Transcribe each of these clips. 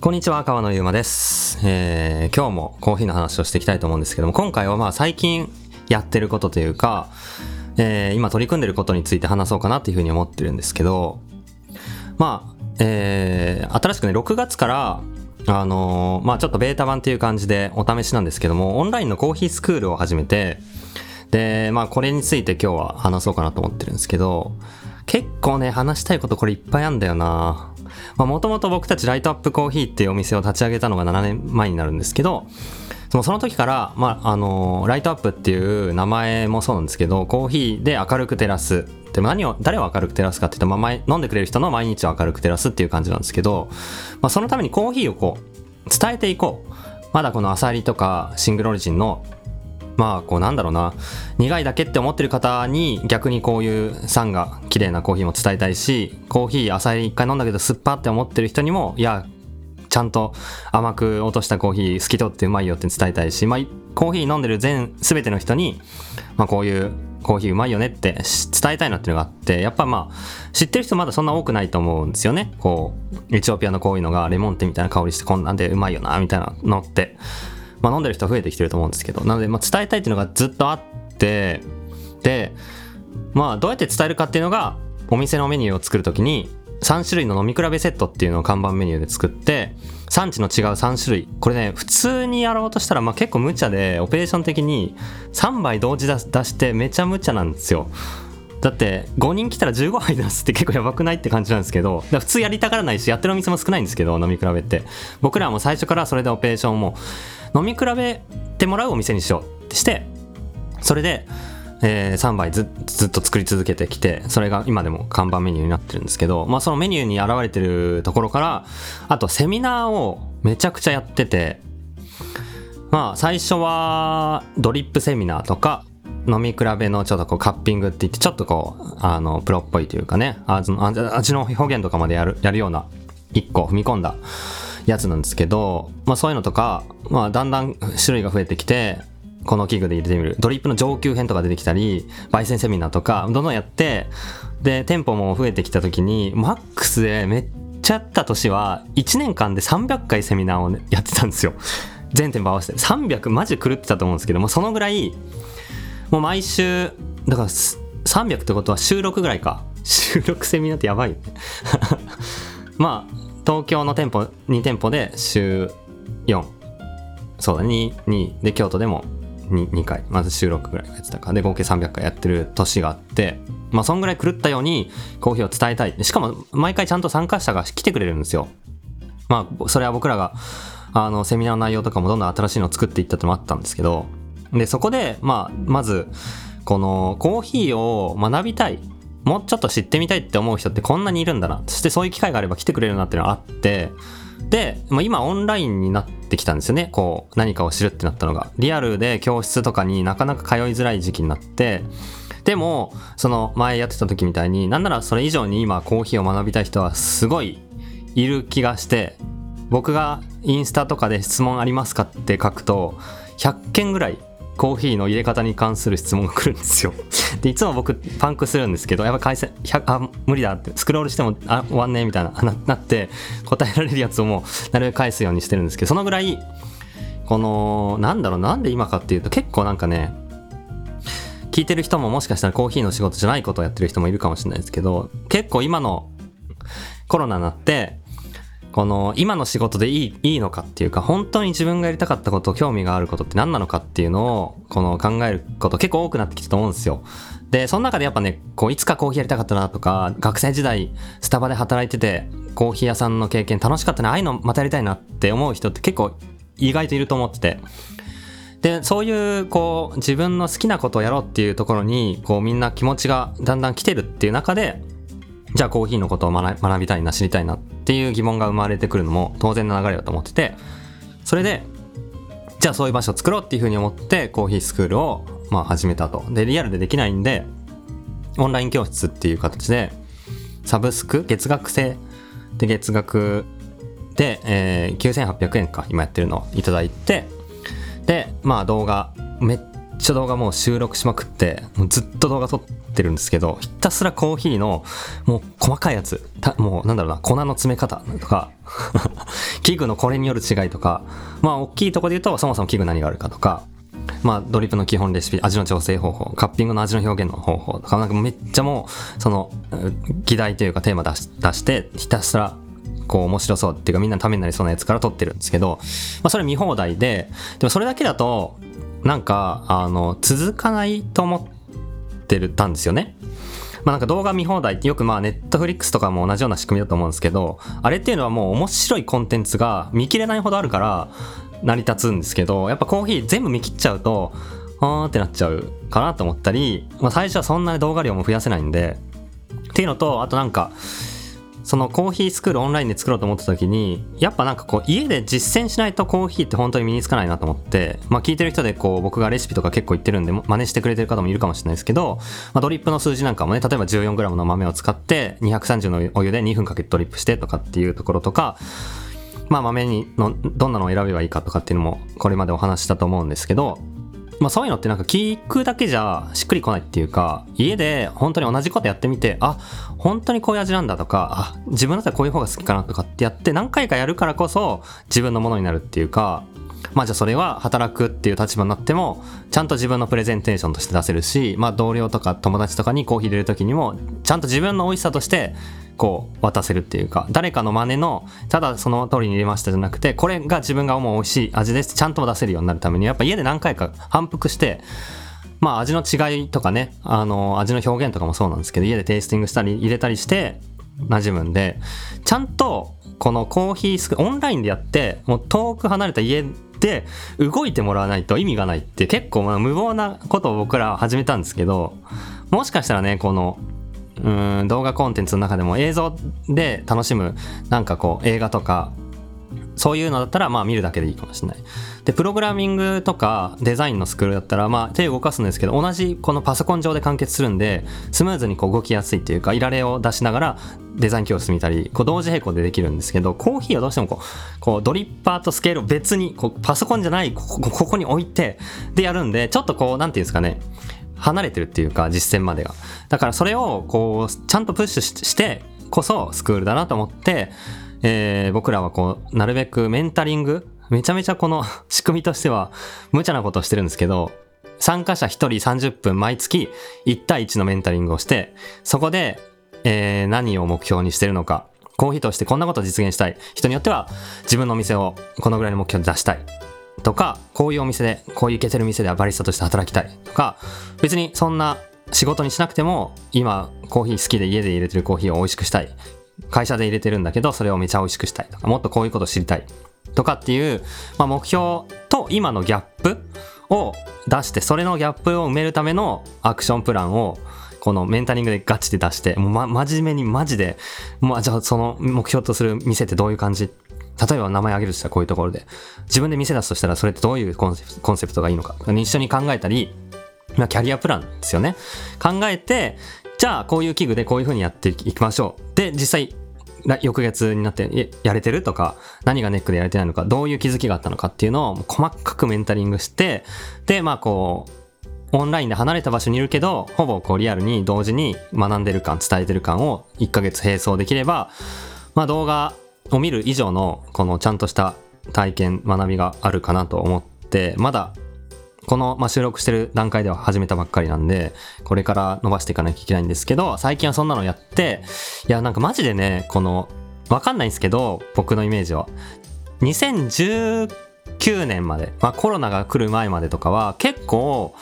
こんにちは、川野ゆうまです、えー今日もコーヒーの話をしていきたいと思うんですけども、今回はまあ最近やってることというか、えー今取り組んでることについて話そうかなっていうふうに思ってるんですけど、まあ、えー新しくね、6月から、あのーまあちょっとベータ版っていう感じでお試しなんですけども、オンラインのコーヒースクールを始めて、で、まあこれについて今日は話そうかなと思ってるんですけど、結構ね、話したいことこれいっぱいあんだよな。もともと僕たちライトアップコーヒーっていうお店を立ち上げたのが7年前になるんですけど、その時から、まあ、あのライトアップっていう名前もそうなんですけど、コーヒーで明るく照らす。で何を、誰を明るく照らすかって言ったら、まあ、飲んでくれる人の毎日を明るく照らすっていう感じなんですけど、まあ、そのためにコーヒーをこう、伝えていこう。まだこのアサリとかシングルオリジンのまあこうなんだろうな。苦いだけって思ってる方に逆にこういう酸が綺麗なコーヒーも伝えたいしコーヒー浅い一回飲んだけど酸っぱって思ってる人にもいやちゃんと甘く落としたコーヒー透き通ってうまいよって伝えたいし、まあ、コーヒー飲んでる全全ての人に、まあ、こういうコーヒーうまいよねって伝えたいなっていうのがあってやっぱまあ知ってる人まだそんな多くないと思うんですよね。こうエチオピアのこういうのがレモンテみたいな香りしてこんなんでうまいよなみたいなのって。まあ、飲んでる人増えてきてると思うんですけど。なので、まあ、伝えたいっていうのがずっとあってでまあどうやって伝えるかっていうのがお店のメニューを作るときに3種類の飲み比べセットっていうのを看板メニューで作って産地の違う3種類。これね普通にやろうとしたらまあ結構無茶でオペレーション的に3杯同時出出してめちゃ無茶なんですよ。だって5人来たら15杯出すって結構やばくないって感じなんですけど普通やりたがらないしやってるお店も少ないんですけど飲み比べって。僕らはもう最初からそれでオペレーションも飲み比べてもらうお店にしようってしてそれで、え3杯ずずっと作り続けてきてそれが今でも看板メニューになってるんですけど、まあ、そのメニューに現れてるところからあとセミナーをめちゃくちゃやっててまあ最初はドリップセミナーとか飲み比べのちょっとこうカッピングって言ってちょっとこうあのプロっぽいというかね。味の味の表現とかまでやるやるような一個踏み込んだやつなんですけど、まあ、そういうのとか、まあ、だんだん種類が増えてきてこの器具で入れてみる。ドリップの上級編とか出てきたり焙煎セミナーとかどんどんやってで店舗も増えてきた時にマックスでめっちゃやった年は1年間で300回セミナーをね、やってたんですよ。全店舗合わせて。300マジ狂ってたと思うんですけどもそのぐらいもう毎週だから300ってことは週6ぐらいか。収録セミナーってやばいよね。まあ東京の店舗2店舗で週4そうだ 2, 2で京都でも 2, 2回。まず週6ぐらいやってたかで合計300回やってる年があって。まあそんぐらい狂ったようにコーヒーを伝えたい。しかも毎回ちゃんと参加者が来てくれるんですよ。まあそれは僕らがあのセミナーの内容とかもどんどん新しいのを作っていったってもあったんですけどでそこでまあまずこのコーヒーを学びたい。もうちょっと知ってみたいって思う人ってこんなにいるんだな。そしてそういう機会があれば来てくれるなっていうのがあって。で、まあ、今オンラインになってきたんですよね。こう何かを知るってなったのが。リアルで教室とかになかなか通いづらい時期になって。でもその前やってた時みたいになんならそれ以上に今コーヒーを学びたい人はすごいいる気がして僕がインスタとかで質問ありますかって書くと100件ぐらいコーヒーの入れ方に関する質問が来るんですよ。で、いつも僕パンクするんですけど、やっぱ回線、100あ、無理だって、スクロールしても、あ、終わんねえみたいな、なって、答えられるやつをもう、なるべく返すようにしてるんですけど、そのぐらい、この、なんだろう、なんで今かっていうと、結構なんかね、聞いてる人ももしかしたらコーヒーの仕事じゃないことをやってる人もいるかもしれないですけど、結構今のコロナになって、この今の仕事でいいいいのかっていうか本当に自分がやりたかったこと興味があることって何なのかっていうのをこの考えること結構多くなってきたと思うんですよ。でその中でやっぱねこういつかコーヒーやりたかったなとか学生時代スタバで働いててコーヒー屋さんの経験楽しかったなああいうのまたやりたいなって思う人って結構意外といると思ってて。でそういうこう自分の好きなことをやろうっていうところにこうみんな気持ちがだんだん来てるっていう中でじゃあコーヒーのことを学びたいな知りたいなっていう疑問が生まれてくるのも当然の流れだと思っててそれでじゃあそういう場所を作ろうっていうふうに思ってコーヒースクールをまあ始めたと。でリアルでできないんでオンライン教室っていう形でサブスク月額制で月額で、えー9800円か今やってるのをいただいてでまあ動画めっちゃ動画もう収録しまくってずっと動画撮ってってるんですけど、ひたすらコーヒーのもう細かいやつ、もうなんだろうな、粉の詰め方とか、器具のこれによる違いとか、まあ大きいとこで言うとそもそも器具何があるかとか、まあ、ドリップの基本レシピ、味の調整方法、カッピングの味の表現の方法とか、なんかめっちゃもう、その、議題というかテーマ出し出して、ひたすら、こう面白そうっていうかみんなためになりそうなやつから撮ってるんですけど、まあそれ見放題で、でもそれだけだと、なんか、あの、続かないと思ってってたんですよね。まあなんか動画見放題ってよくまあネットフリックスとかも同じような仕組みだと思うんですけど、あれっていうのはもう面白いコンテンツが見切れないほどあるから、成り立つんですけど、やっぱコーヒー全部見切っちゃうと、あーってなっちゃうかなと思ったり、まあ最初はそんなに動画量も増やせないんで、っていうのと、あとなんか、そのコーヒースクールオンラインで作ろうと思った時にやっぱなんかこう家で実践しないとコーヒーって本当に身につかないなと思ってまあ聞いてる人でこう僕がレシピとか結構言ってるんで真似してくれてる方もいるかもしれないですけど、まあ、ドリップの数字なんかもね例えば 14g の豆を使って230のお湯で2分かけてドリップしてとかっていうところとかまあ豆にのどんなのを選べばいいかとかっていうのもこれまでお話したと思うんですけどまあそういうのってなんか聞くだけじゃしっくりこないっていうか、家で本当に同じことやってみて、あ、本当にこういう味なんだとか、あ、自分だったらこういう方が好きかなとかってやって何回かやるからこそ自分のものになるっていうか、まあじゃあそれは働くっていう立場になっても、ちゃんと自分のプレゼンテーションとして出せるし、まあ同僚とか友達とかにコーヒー入れる時にも、ちゃんと自分の美味しさとしてこう渡せるっていうか誰かの真似のただその通りに入れましたじゃなくてこれが自分が思う美味しい味です。ちゃんと出せるようになるためにやっぱ家で何回か反復してまあ味の違いとかねあの味の表現とかもそうなんですけど家でテイスティングしたり入れたりして馴染むんでちゃんとこのコーヒースクオンラインでやってもう遠く離れた家で動いてもらわないと意味がないって結構まあ無謀なことを僕らは始めたんですけどもしかしたらねこのうん動画コンテンツの中でも映像で楽しむなんかこう映画とかそういうのだったらまあ見るだけでいいかもしれない。で、プログラミングとかデザインのスクールだったらまあ手を動かすんですけど同じこのパソコン上で完結するんでスムーズにこう動きやすいっていうかいられを出しながらデザイン教室見たりこう同時並行でできるんですけどコーヒーはどうしてもこうこうドリッパーとスケールを別にこうパソコンじゃないここここに置いてでやるんでちょっとこうなんていうんですかね離れてるっていうか実践までが。だからそれをこうちゃんとプッシュしてこそスクールだなと思って、えー、僕らはこうなるべくメンタリングめちゃめちゃこの仕組みとしては無茶なことをしてるんですけど参加者1人30分毎月1対1のメンタリングをしてそこで、えー、何を目標にしてるのかコーヒーとしてこんなことを実現したい。人によっては自分のお店をこのぐらいの目標に出したい。とか、こういうお店で、こういういけてる店ではバリスタとして働きたいとか、別にそんな仕事にしなくても、今コーヒー好きで家で入れてるコーヒーを美味しくしたい。会社で入れてるんだけど、それをめちゃ美味しくしたいとか、もっとこういうこと知りたいとかっていう、まあ、目標と今のギャップを出して、それのギャップを埋めるためのアクションプランをこのメンタリングでガチで出して、もう、ま、真面目にマジで、まあ、じゃあその目標とする店ってどういう感じ例えば名前挙げるとしたらこういうところで、自分で店出すとしたらそれってどういうコンセプトがいいのか、一緒に考えたり、まあ、キャリアプランですよね。考えて、じゃあこういう器具でこういう風にやっていきましょう。で、実際、翌月になってやれてるとか、何がネックでやれてないのか、どういう気づきがあったのかっていうのを細かくメンタリングして、で、まあこう、オンラインで離れた場所にいるけど、ほぼこうリアルに同時に学んでる感、伝えてる感を1ヶ月並走できれば、まあ動画を見る以上のこのちゃんとした体験学びがあるかなと思ってまだこの、まあ、収録してる段階では始めたばっかりなんでこれから伸ばしていかなきゃいけないんですけど最近はそんなのやっていやなんかマジでねこのわかんないんですけど僕のイメージは。2019年まで、まあ、コロナが来る前までとかは結構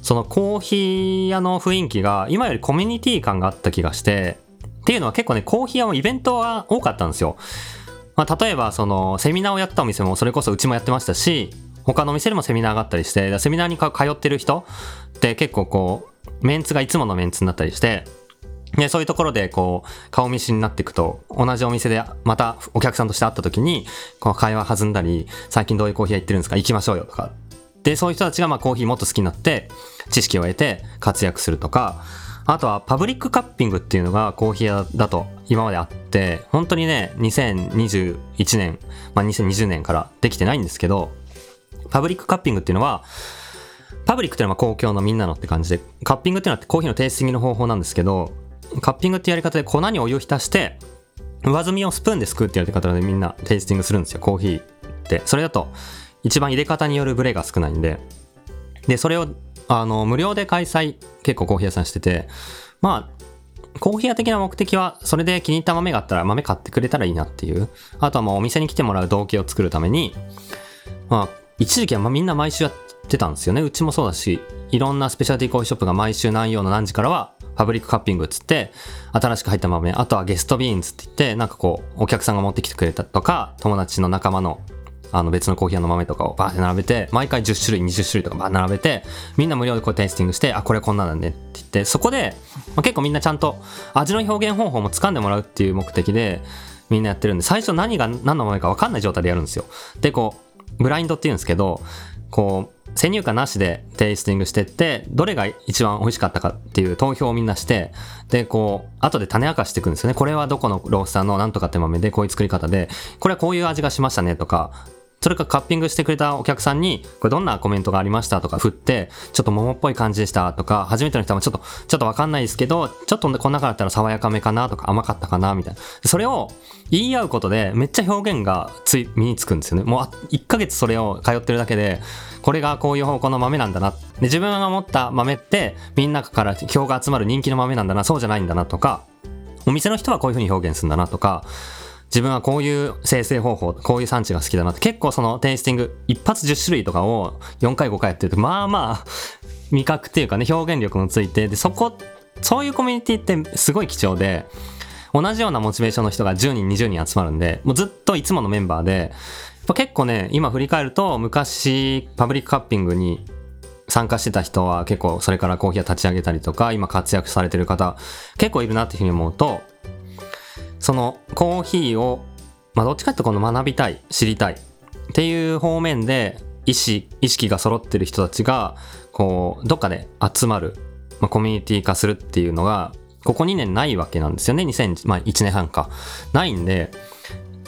そのコーヒー屋の雰囲気が今よりコミュニティ感があった気がしてっていうのは結構ね、コーヒー屋もイベントは多かったんですよ。まあ、例えば、その、セミナーをやったお店も、それこそうちもやってましたし、他のお店でもセミナーがあったりして、セミナーに通ってる人って結構こう、メンツがいつものメンツになったりして、で、そういうところで、こう、顔見知りになっていくと、同じお店でまたお客さんとして会った時に、こう、会話弾んだり、最近どういうコーヒー屋行ってるんですか行きましょうよとか。で、そういう人たちがまあコーヒーもっと好きになって、知識を得て活躍するとか、あとはパブリックカッピングっていうのがコーヒー屋だと今まであって、本当にね、2021年、まあ、2020年からできてないんですけど、パブリックカッピングっていうのは、パブリックっていうのは公共のみんなのって感じで、カッピングっていうのはコーヒーのテイスティングの方法なんですけど、カッピングってやり方で粉にお湯を浸して、上澄みをスプーンですくうってやり方でみんなテイスティングするんですよ、コーヒーって。それだと、一番入れ方によるブレが少ないんで。で、それを、あの、無料で開催、結構コーヒー屋さんしてて、まあ、コーヒー屋的な目的は、それで気に入った豆があったら豆買ってくれたらいいなっていう。あとはもうお店に来てもらう動機を作るために、まあ、一時期はみんな毎週やってたんですよね。うちもそうだし、いろんなスペシャルティコーヒーショップが毎週何曜の何時からは、パブリックカッピングっつって、新しく入った豆、あとはゲストビーンズって言って、なんかこう、お客さんが持ってきてくれたとか、友達の仲間のあの別のコーヒー屋の豆とかをバーって並べて、毎回10種類、20種類とかバー並べて、みんな無料でこうテイスティングして、あ、これこんなんだねって言って、そこで、まあ、結構みんなちゃんと味の表現方法も掴んでもらうっていう目的で、みんなやってるんで、最初何が何の豆か分かんない状態でやるんですよ。で、こう、ブラインドって言うんですけど、こう、先入観なしでテイスティングしてって、どれが一番美味しかったかっていう投票をみんなして、で、こう、後で種明かしていくんですよね。これはどこのロースターのなんとかって豆でこういう作り方で、これはこういう味がしましたねとか、それかカッピングしてくれたお客さんに、これどんなコメントがありましたとか振って、ちょっと桃っぽい感じでしたとか、初めての人もちょっと、ちょっとわかんないですけど、ちょっとこの中だったら爽やかめかなとか甘かったかなみたいな。それを言い合うことでめっちゃ表現がつい、身につくんですよね。もう1ヶ月それを通ってるだけで、これがこういう方向の豆なんだな。で、自分が持った豆ってみんなから票が集まる人気の豆なんだな、そうじゃないんだなとか、お店の人はこういう風に表現するんだなとか、自分はこういう生成方法、こういう産地が好きだなって、結構そのテイスティング、一発10種類とかを4回5回やってると、まあまあ、味覚っていうかね、表現力もついて、で、そこ、そういうコミュニティってすごい貴重で、同じようなモチベーションの人が10人、20人集まるんで、もうずっといつものメンバーで、結構ね、今振り返ると、昔、パブリックカッピングに参加してた人は結構それからコーヒー立ち上げたりとか、今活躍されてる方結構いるなっていうふうに思うと、そのコーヒーを、まあ、どっちかっていうとこの学びたい、知りたいっていう方面で意思、意識が揃ってる人たちが、こう、どっかで集まる、まあ、コミュニティ化するっていうのが、ここ2年ないわけなんですよね。2000、まあ年半か。ないんで、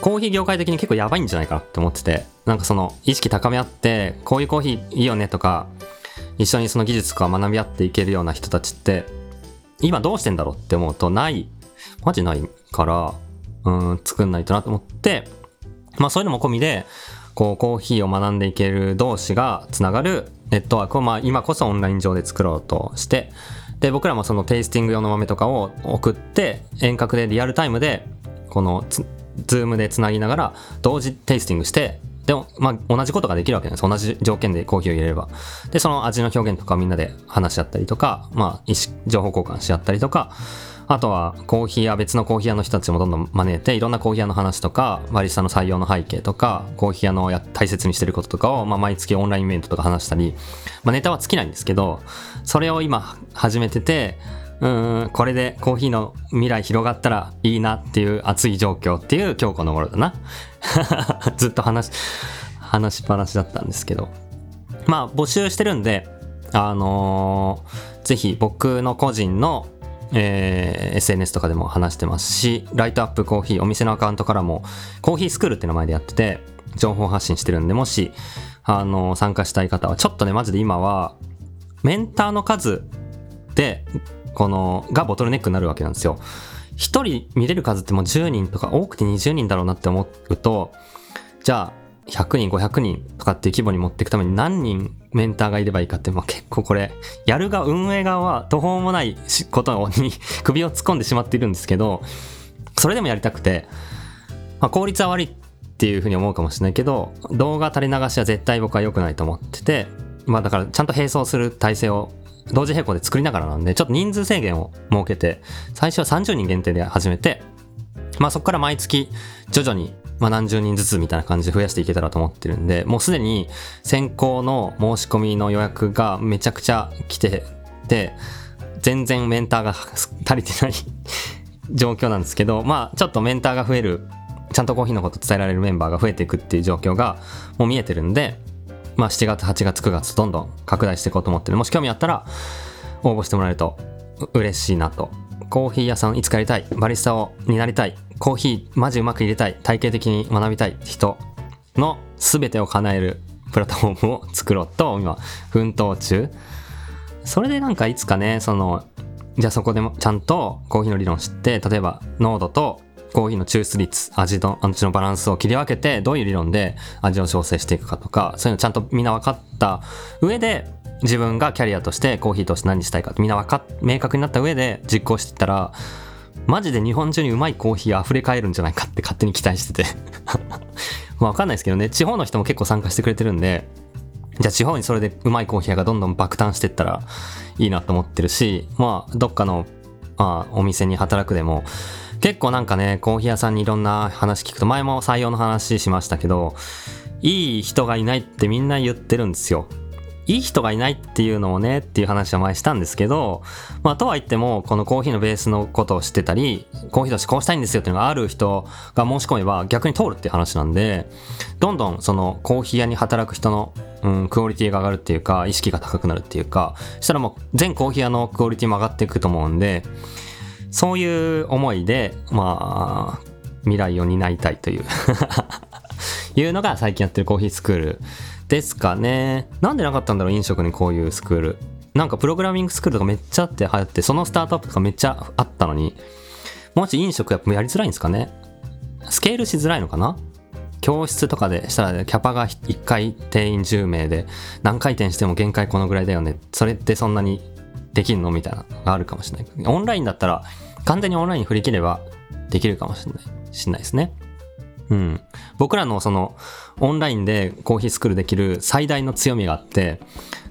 コーヒー業界的に結構やばいんじゃないかなって思ってて、なんかその意識高め合って、こういうコーヒーいいよねとか、一緒にその技術とか学び合っていけるような人たちって、今どうしてんだろうって思うと、ない、マジないから、うん、作んないとなと思って、まあそういうのも込みで、こうコーヒーを学んでいける同士がつながるネットワークをまあ今こそオンライン上で作ろうとして、で、僕らもそのテイスティング用の豆とかを送って、遠隔でリアルタイムで、このズームでつなぎながら同時テイスティングして、でも、まあ、同じことができるわけなんです。同じ条件でコーヒーを入れれば。で、その味の表現とかみんなで話し合ったりとか、まあ、情報交換し合ったりとか、あとはコーヒーや別のコーヒー屋の人たちもどんどん招いていろんなコーヒー屋の話とかバリスタの採用の背景とかコーヒー屋のや大切にしてることとかを、まあ、毎月オンラインイベントとか話したり、まあ、ネタは尽きないんですけどそれを今始めててうんこれでコーヒーの未来広がったらいいなっていう熱い状況っていう今日この頃だな。ずっと話話しっぱなしだったんですけど。まあ募集してるんであのー、ぜひ僕の個人のえー、SNS とかでも話してますし、ライトアップコーヒー、お店のアカウントからも、コーヒースクールって名前でやってて、情報発信してるんで、もし、あの、参加したい方は、ちょっとね、マジで今は、メンターの数で、この、がボトルネックになるわけなんですよ。一人見れる数ってもう10人とか多くて20人だろうなって思うと、じゃあ、100人、500人とかっていう規模に持っていくために何人メンターがいればいいかって、まあ、結構これ、やるが運営側は途方もないことに 首を突っ込んでしまっているんですけど、それでもやりたくて、まあ、効率は悪いっていうふうに思うかもしれないけど、動画垂れ流しは絶対僕は良くないと思ってて、まあだからちゃんと並走する体制を同時並行で作りながらなんで、ちょっと人数制限を設けて、最初は30人限定で始めて、まあそこから毎月徐々にまあ、何十人ずつみたいな感じで増やしていけたらと思ってるんで、もうすでに先行の申し込みの予約がめちゃくちゃ来てて、全然メンターが足りてない 状況なんですけど、まあちょっとメンターが増える、ちゃんとコーヒーのこと伝えられるメンバーが増えていくっていう状況がもう見えてるんで、まあ7月、8月、9月どんどん拡大していこうと思ってる。もし興味あったら応募してもらえると嬉しいなと。コーヒー屋さんいつかやりたい、バリスタをになりたい、コーヒーマジうまく入れたい、体系的に学びたい。人の全てを叶えるプラットフォームを作ろうと今奮闘中それでなんかいつかねそのじゃあそこでもちゃんとコーヒーの理論知って例えば濃度とコーヒーの抽出率味の味のバランスを切り分けてどういう理論で味を調整していくかとかそういうのちゃんとみんな分かった上で自分がキャリアとしてコーヒーとして何したいかみんな分かっ明確になった上で実行していった。らマジで日本中にうまいコーヒー溢れ返るんじゃないかって勝手に期待してて。まあ分かんないですけどね。地方の人も結構参加してくれてるんで。じゃあ地方にそれでうまいコーヒー屋がどんどん爆誕してったらいいなと思ってるしまあどっかの、まあ、お店に働くでも。結構なんかねコーヒー屋さんにいろんな話聞くと前も採用の話しましたけどいい人がいないってみんな言ってるんですよ。いい人がいないっていうのをねっていう話は前したんですけど、まあとは言ってもこのコーヒーのベースのことを知ってたり、コーヒーとしてこうしたいんですよっていうのがある人が申し込めば逆に通るっていう話なんで、どんどんそのコーヒー屋に働く人の、うん、クオリティが上がるっていうか、意識が高くなるっていうか、したらもう全コーヒー屋のクオリティも上がっていくと思うんで、そういう思いで、まあ、未来を担いたいという いうのが最近やってるコーヒースクールですかね。なんでなかったんだろう、飲食にこういうスクール。なんかプログラミングスクールとかめっちゃあって流行って、そのスタートアップとかめっちゃあったのに、もし飲食やっぱやりづらいんですかねスケールしづらいのかな教室とかでしたら、キャパが1回定員10名で何回転しても限界このぐらいだよね。それってそんなにできんのみたいなのがあるかもしれない。オンラインだったら完全にオンラインに振り切ればできるかもしれない。しないですね。うん。僕らのそのオンラインでコーヒースクールできる最大の強みがあって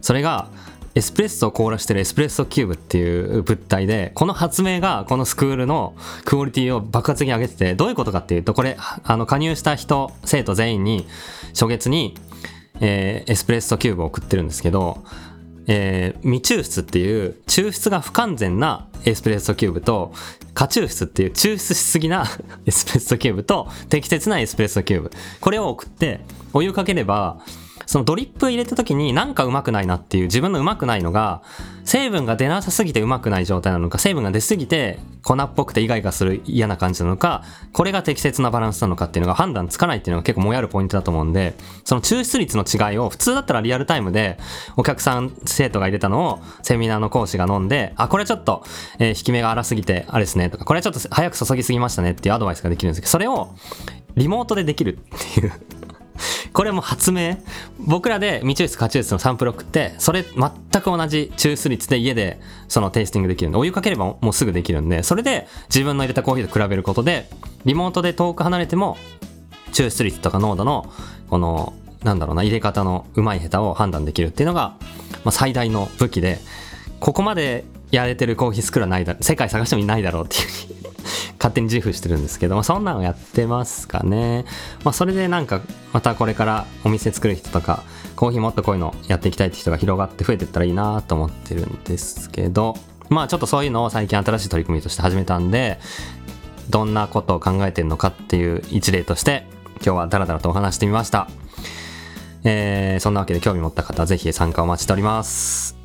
それがエスプレッソを凍らしてるエスプレッソキューブっていう物体でこの発明がこのスクールのクオリティを爆発的に上げててどういうことかっていうとこれあの加入した人生徒全員に初月に、えー、エスプレッソキューブを送ってるんですけどえー、未抽出っていう抽出が不完全なエスプレッソキューブと過抽出っていう抽出しすぎな エスプレッソキューブと適切なエスプレッソキューブ。これを送ってお湯かければそのドリップ入れた時になんかうまくないなっていう自分のうまくないのが成分が出なさすぎてうまくない状態なのか成分が出すぎて粉っぽくてイガイガする嫌な感じなのかこれが適切なバランスなのかっていうのが判断つかないっていうのが結構もやるポイントだと思うんでその抽出率の違いを普通だったらリアルタイムでお客さん生徒が入れたのをセミナーの講師が飲んであこれちょっと、えー、引き目が荒すぎてあれですねとかこれちょっと早く注ぎすぎましたねっていうアドバイスができるんですけどそれをリモートでできるっていうこれも発明？僕らで未抽出過抽出のサンプルを送ってそれ全く同じ抽出率で家でそのテイスティングできるんでお湯かければもうすぐできるんでそれで自分の入れたコーヒーと比べることでリモートで遠く離れても抽出率とか濃度のこのなんだろうな入れ方のうまい下手を判断できるっていうのが、最大の武器でここまでやれてるコーヒースクールはないだ世界探してもいないだろうっていう。勝手に自負してるんですけど、まあ、そんなのやってますかね。まあ、それでなんか、またこれからお店作る人とか、コーヒーもっとこういうのやっていきたいって人が広がって増えていったらいいなと思ってるんですけど、まあちょっとそういうのを最近新しい取り組みとして始めたんで、どんなことを考えてるのかっていう一例として、今日はダラダラとお話してみました。えー、そんなわけで興味持った方はぜひ参加お待ちしております。